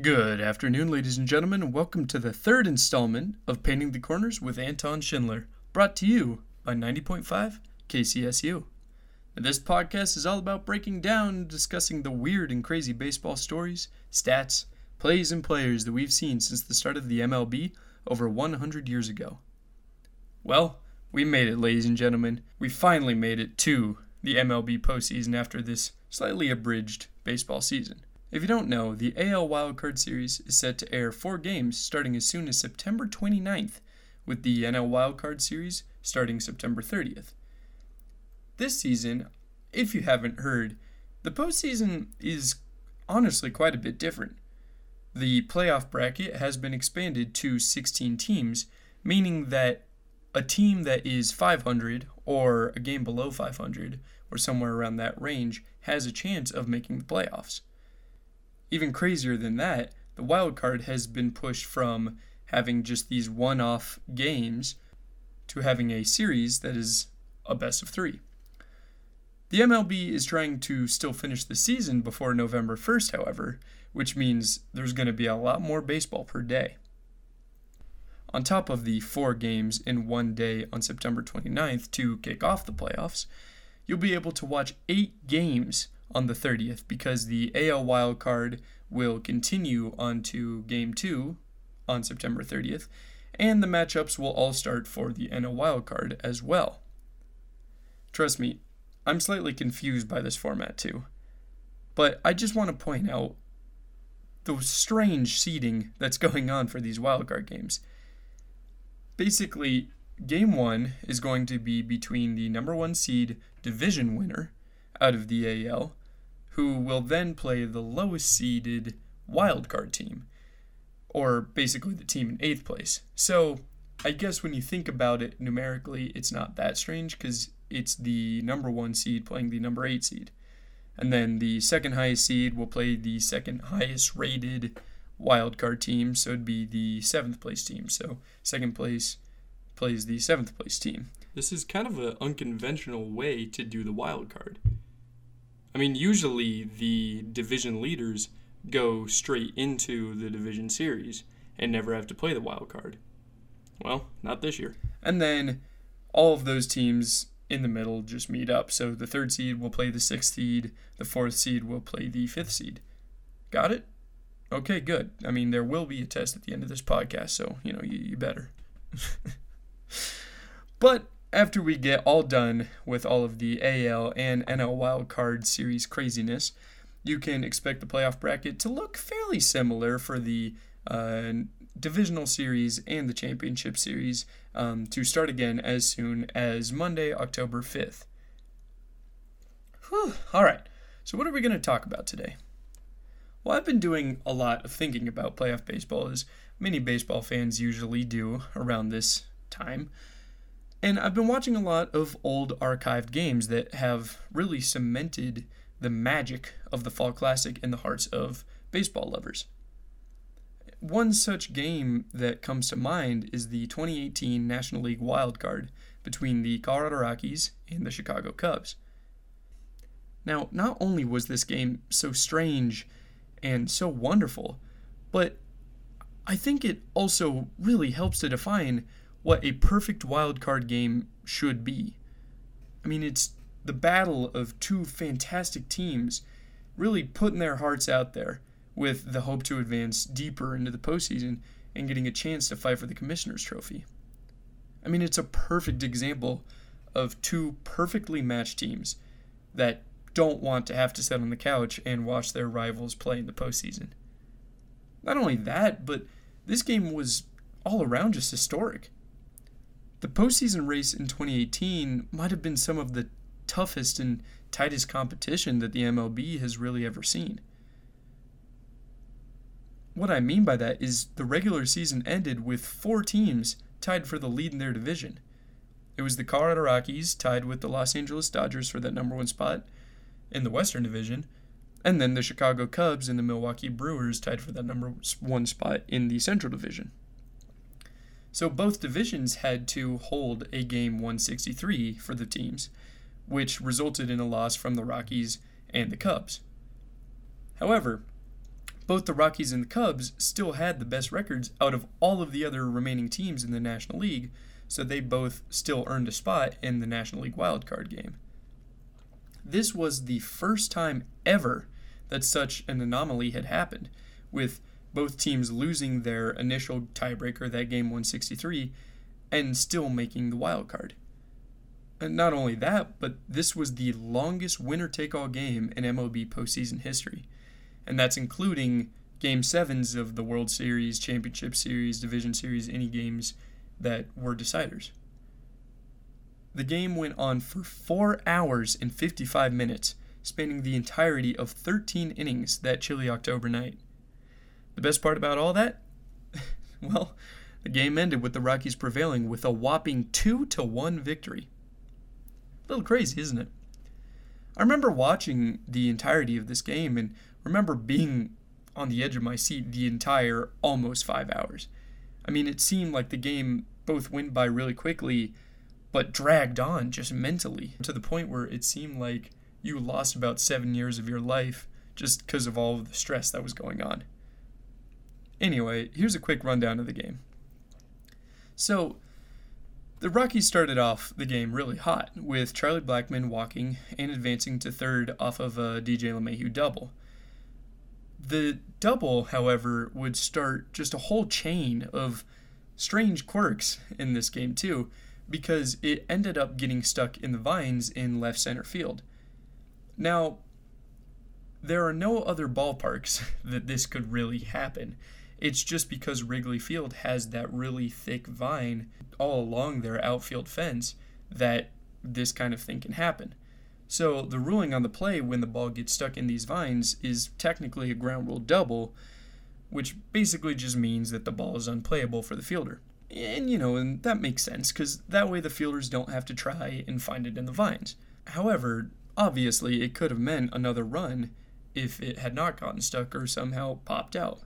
Good afternoon, ladies and gentlemen, and welcome to the third installment of Painting the Corners with Anton Schindler, brought to you by 90.5 KCSU. This podcast is all about breaking down and discussing the weird and crazy baseball stories, stats, plays, and players that we've seen since the start of the MLB over 100 years ago. Well, we made it, ladies and gentlemen. We finally made it to the MLB postseason after this slightly abridged baseball season. If you don't know, the AL Wildcard Series is set to air four games starting as soon as September 29th, with the NL Wildcard Series starting September 30th. This season, if you haven't heard, the postseason is honestly quite a bit different. The playoff bracket has been expanded to 16 teams, meaning that a team that is 500 or a game below 500 or somewhere around that range has a chance of making the playoffs. Even crazier than that, the wild card has been pushed from having just these one off games to having a series that is a best of three. The MLB is trying to still finish the season before November 1st, however, which means there's going to be a lot more baseball per day. On top of the four games in one day on September 29th to kick off the playoffs, you'll be able to watch eight games on the 30th because the AL wildcard will continue on to game two on September 30th, and the matchups will all start for the NL wildcard as well. Trust me, I'm slightly confused by this format too. But I just want to point out the strange seeding that's going on for these wildcard games. Basically, game one is going to be between the number one seed division winner out of the AL who will then play the lowest seeded wildcard team, or basically the team in eighth place. So I guess when you think about it numerically, it's not that strange because it's the number one seed playing the number eight seed. And then the second highest seed will play the second highest rated wildcard team, so it'd be the seventh place team. So second place plays the seventh place team. This is kind of an unconventional way to do the wild card. I mean, usually the division leaders go straight into the division series and never have to play the wild card. Well, not this year. And then all of those teams in the middle just meet up. So the third seed will play the sixth seed, the fourth seed will play the fifth seed. Got it? Okay, good. I mean, there will be a test at the end of this podcast, so, you know, you, you better. but after we get all done with all of the AL and NL wildcard series craziness, you can expect the playoff bracket to look fairly similar for the uh, divisional series and the championship series um, to start again as soon as Monday, October 5th. Whew. All right, so what are we going to talk about today? Well, I've been doing a lot of thinking about playoff baseball, as many baseball fans usually do around this time. And I've been watching a lot of old archived games that have really cemented the magic of the Fall Classic in the hearts of baseball lovers. One such game that comes to mind is the 2018 National League Wild Card between the Colorado Rockies and the Chicago Cubs. Now, not only was this game so strange and so wonderful, but I think it also really helps to define what a perfect wild card game should be. I mean, it's the battle of two fantastic teams really putting their hearts out there with the hope to advance deeper into the postseason and getting a chance to fight for the Commissioner's Trophy. I mean, it's a perfect example of two perfectly matched teams that don't want to have to sit on the couch and watch their rivals play in the postseason. Not only that, but this game was all around just historic. The postseason race in 2018 might have been some of the toughest and tightest competition that the MLB has really ever seen. What I mean by that is the regular season ended with four teams tied for the lead in their division. It was the Colorado Rockies tied with the Los Angeles Dodgers for that number one spot in the Western Division, and then the Chicago Cubs and the Milwaukee Brewers tied for that number one spot in the Central Division. So both divisions had to hold a game 163 for the teams, which resulted in a loss from the Rockies and the Cubs. However, both the Rockies and the Cubs still had the best records out of all of the other remaining teams in the National League, so they both still earned a spot in the National League wildcard game. This was the first time ever that such an anomaly had happened, with both teams losing their initial tiebreaker, that game 163, and still making the wild card. And not only that, but this was the longest winner take all game in MLB postseason history. And that's including game sevens of the World Series, Championship Series, Division Series, any games that were deciders. The game went on for 4 hours and 55 minutes, spanning the entirety of 13 innings that chilly October night. The best part about all that? well, the game ended with the Rockies prevailing with a whopping 2 to 1 victory. A little crazy, isn't it? I remember watching the entirety of this game and remember being on the edge of my seat the entire almost 5 hours. I mean, it seemed like the game both went by really quickly but dragged on just mentally to the point where it seemed like you lost about 7 years of your life just because of all of the stress that was going on. Anyway, here's a quick rundown of the game. So, the Rockies started off the game really hot, with Charlie Blackmon walking and advancing to third off of a DJ LeMahieu double. The double, however, would start just a whole chain of strange quirks in this game, too, because it ended up getting stuck in the vines in left center field. Now, there are no other ballparks that this could really happen. It's just because Wrigley Field has that really thick vine all along their outfield fence that this kind of thing can happen. So the ruling on the play when the ball gets stuck in these vines is technically a ground rule double, which basically just means that the ball is unplayable for the fielder. And you know, and that makes sense because that way the fielders don't have to try and find it in the vines. However, obviously it could have meant another run if it had not gotten stuck or somehow popped out.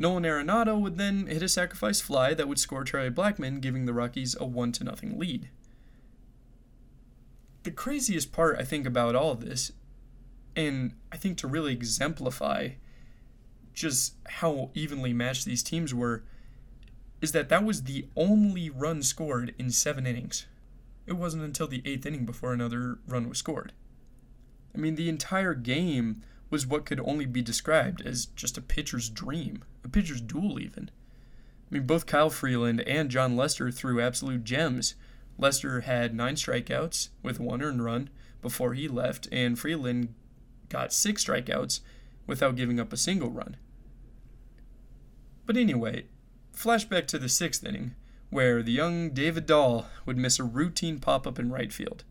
Nolan Arenado would then hit a sacrifice fly that would score Charlie Blackmon, giving the Rockies a 1 to nothing lead. The craziest part, I think, about all of this, and I think to really exemplify just how evenly matched these teams were, is that that was the only run scored in seven innings. It wasn't until the eighth inning before another run was scored. I mean, the entire game was what could only be described as just a pitcher's dream, a pitcher's duel, even. I mean, both Kyle Freeland and Jon Lester threw absolute gems. Lester had nine strikeouts with one earned run before he left, and Freeland got six strikeouts without giving up a single run. But anyway, flashback to the sixth inning, where the young David Dahl would miss a routine pop up in right field.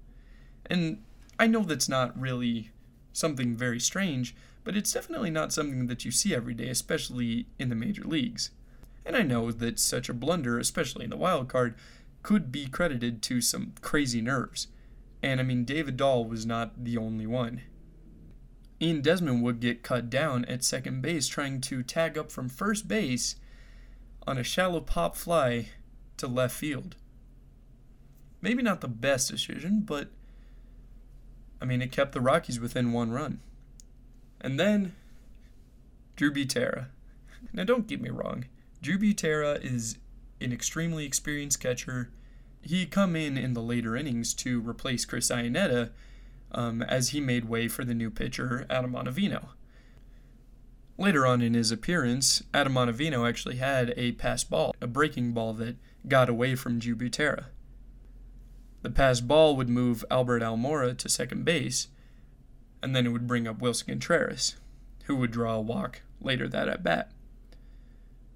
And I know that's not really something very strange, but it's definitely not something that you see every day, especially in the major leagues. And I know that such a blunder, especially in the wild card, could be credited to some crazy nerves. And I mean, David Dahl was not the only one. Ian Desmond would get cut down at second base trying to tag up from first base on a shallow pop fly to left field. Maybe not the best decision, but I mean, it kept the Rockies within one run. And then Drew Butera. Now, don't get me wrong. Drew Butera is an extremely experienced catcher. He come in in the later innings to replace Chris Iannetta um, as he made way for the new pitcher, Adam Ottavino. Later on in his appearance, Adam Ottavino actually had a pass ball, a breaking ball that got away from Drew Butera. The pass ball would move Albert Almora to second base, and then it would bring up Willson Contreras, who would draw a walk later that at bat.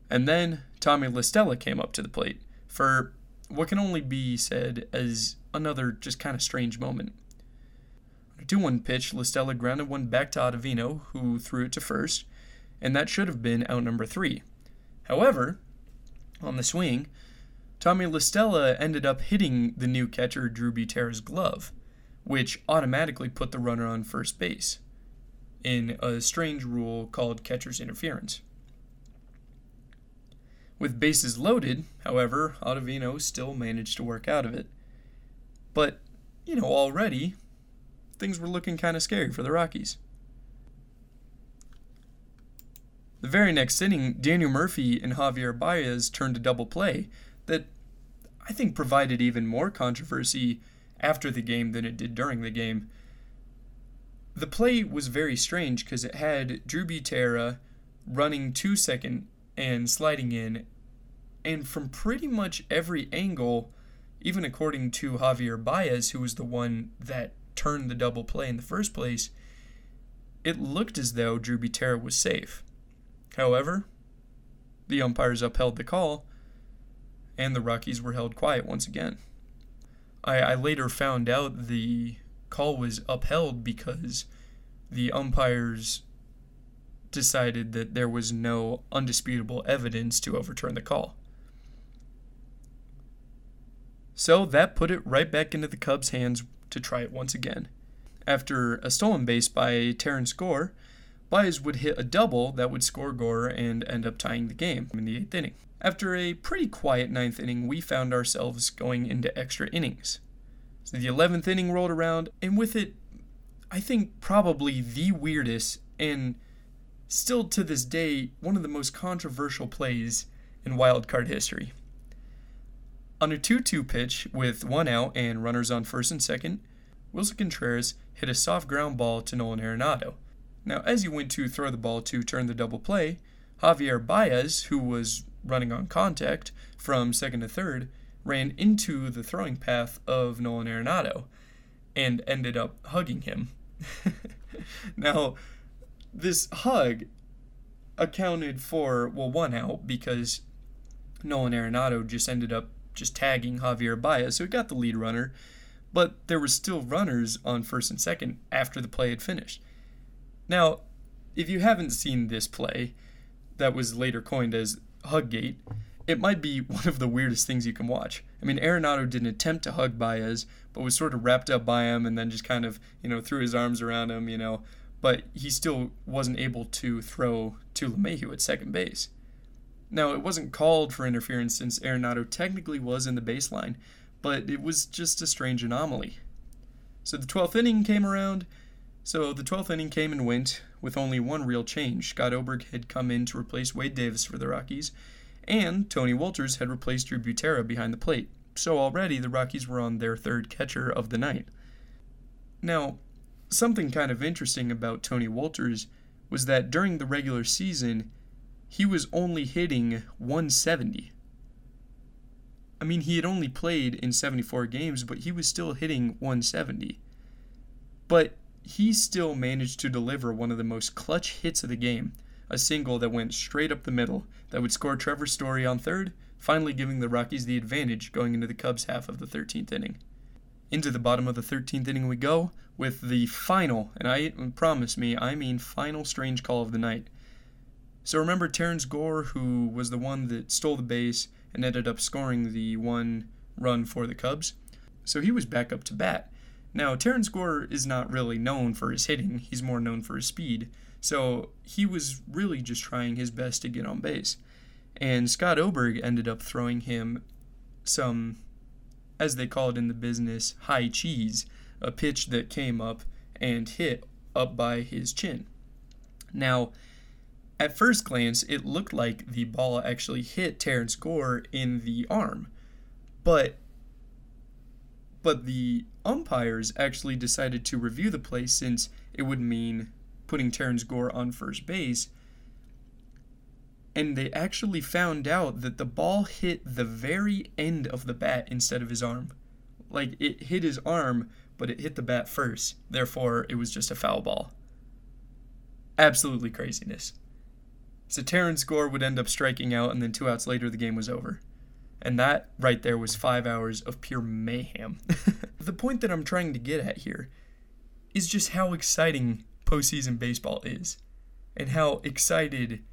And then Tommy La Stella came up to the plate for what can only be said as another just kind of strange moment. On a 2 1 pitch, La Stella grounded one back to Ottavino, who threw it to first, and that should have been out number three. However, on the swing, Tommy La Stella ended up hitting the new catcher Drew Butera's glove, which automatically put the runner on first base in a strange rule called catcher's interference. With bases loaded, however, Ottavino still managed to work out of it. But, you know, already, things were looking kind of scary for the Rockies. The very next inning, Daniel Murphy and Javier Baez turned a double play that I think provided even more controversy after the game than it did during the game. The play was very strange because it had Drew Butera running two second and sliding in, and from pretty much every angle, even according to Javier Baez, who was the one that turned the double play in the first place, it looked as though Drew Butera was safe. However, the umpires upheld the call, and the Rockies were held quiet once again. I, I later found out the call was upheld because the umpires decided that there was no undisputable evidence to overturn the call. So that put it right back into the Cubs' hands to try it once again. After a stolen base by Terrence Gore, Baez would hit a double that would score Gore and end up tying the game in the eighth inning. After a pretty quiet ninth inning, we found ourselves going into extra innings. So the 11th inning rolled around, and with it, I think probably the weirdest and still to this day one of the most controversial plays in wild card history. On a 2 2 pitch with one out and runners on first and second, Willson Contreras hit a soft ground ball to Nolan Arenado. Now, as he went to throw the ball to turn the double play, Javier Baez, who was running on contact from second to third, ran into the throwing path of Nolan Arenado and ended up hugging him. now, this hug accounted for, well, one out because Nolan Arenado just ended up just tagging Javier Baez, so he got the lead runner, but there were still runners on first and second after the play had finished. Now, if you haven't seen this play, that was later coined as Huggate, it might be one of the weirdest things you can watch. I mean, Arenado didn't attempt to hug Baez, but was sort of wrapped up by him and then just kind of, you know, threw his arms around him, you know, but he still wasn't able to throw to LeMahieu at second base. Now, it wasn't called for interference since Arenado technically was in the baseline, but it was just a strange anomaly. So the 12th inning came around. So the 12th inning came and went with only one real change. Scott Oberg had come in to replace Wade Davis for the Rockies, and Tony Wolters had replaced Drew Butera behind the plate. So already the Rockies were on their third catcher of the night. Now, something kind of interesting about Tony Wolters was that during the regular season, he was only hitting 170. I mean, he had only played in 74 games, but he was still hitting 170. But he still managed to deliver one of the most clutch hits of the game, a single that went straight up the middle that would score Trevor Story on third, finally giving the Rockies the advantage going into the Cubs' half of the 13th inning. Into the bottom of the 13th inning we go with the final, and I promise me, I mean final strange call of the night. So remember Terrence Gore, who was the one that stole the base and ended up scoring the one run for the Cubs. So he was back up to bat. Now, Terrence Gore is not really known for his hitting, he's more known for his speed. So he was really just trying his best to get on base. And Scott Oberg ended up throwing him some, as they call it in the business, high cheese, a pitch that came up and hit up by his chin. Now, at first glance, it looked like the ball actually hit Terrence Gore in the arm, but but the umpires actually decided to review the play since it would mean putting Terrence Gore on first base. And they actually found out that the ball hit the very end of the bat instead of his arm. Like it hit his arm, but it hit the bat first. Therefore, it was just a foul ball. Absolutely craziness. So Terrence Gore would end up striking out, and then two outs later, the game was over. And that right there was five hours of pure mayhem. the point that I'm trying to get at here is just how exciting postseason baseball is, and how excited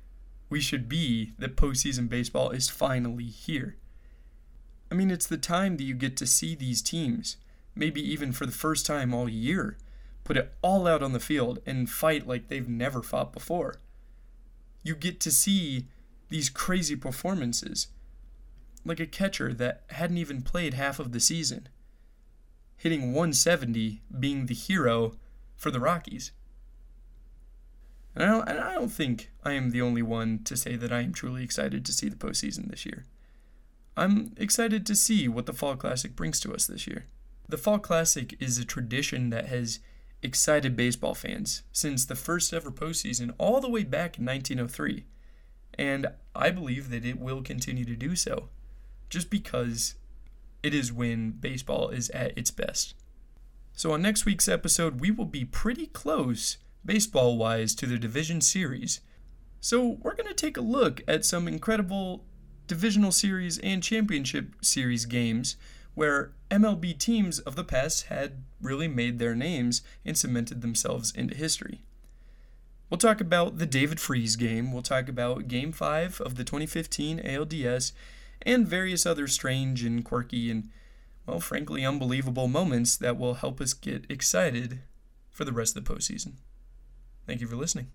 we should be that postseason baseball is finally here. I mean, it's the time that you get to see these teams, maybe even for the first time all year, put it all out on the field and fight like they've never fought before you get to see these crazy performances. Like a catcher that hadn't even played half of the season, hitting 170, being the hero for the Rockies. And I, don't, and I don't think I am the only one to say that I am truly excited to see the postseason this year. I'm excited to see what the Fall Classic brings to us this year. The Fall Classic is a tradition that has excited baseball fans since the first ever postseason all the way back in 1903. And I believe that it will continue to do so just because it is when baseball is at its best. So, on next week's episode, we will be pretty close, baseball wise, to the division series. So, we're going to take a look at some incredible divisional series and championship series games where MLB teams of the past had really made their names and cemented themselves into history. We'll talk about the David Freese game, we'll talk about Game 5 of the 2015 ALDS, and various other strange and quirky and, well, frankly, unbelievable moments that will help us get excited for the rest of the postseason. Thank you for listening.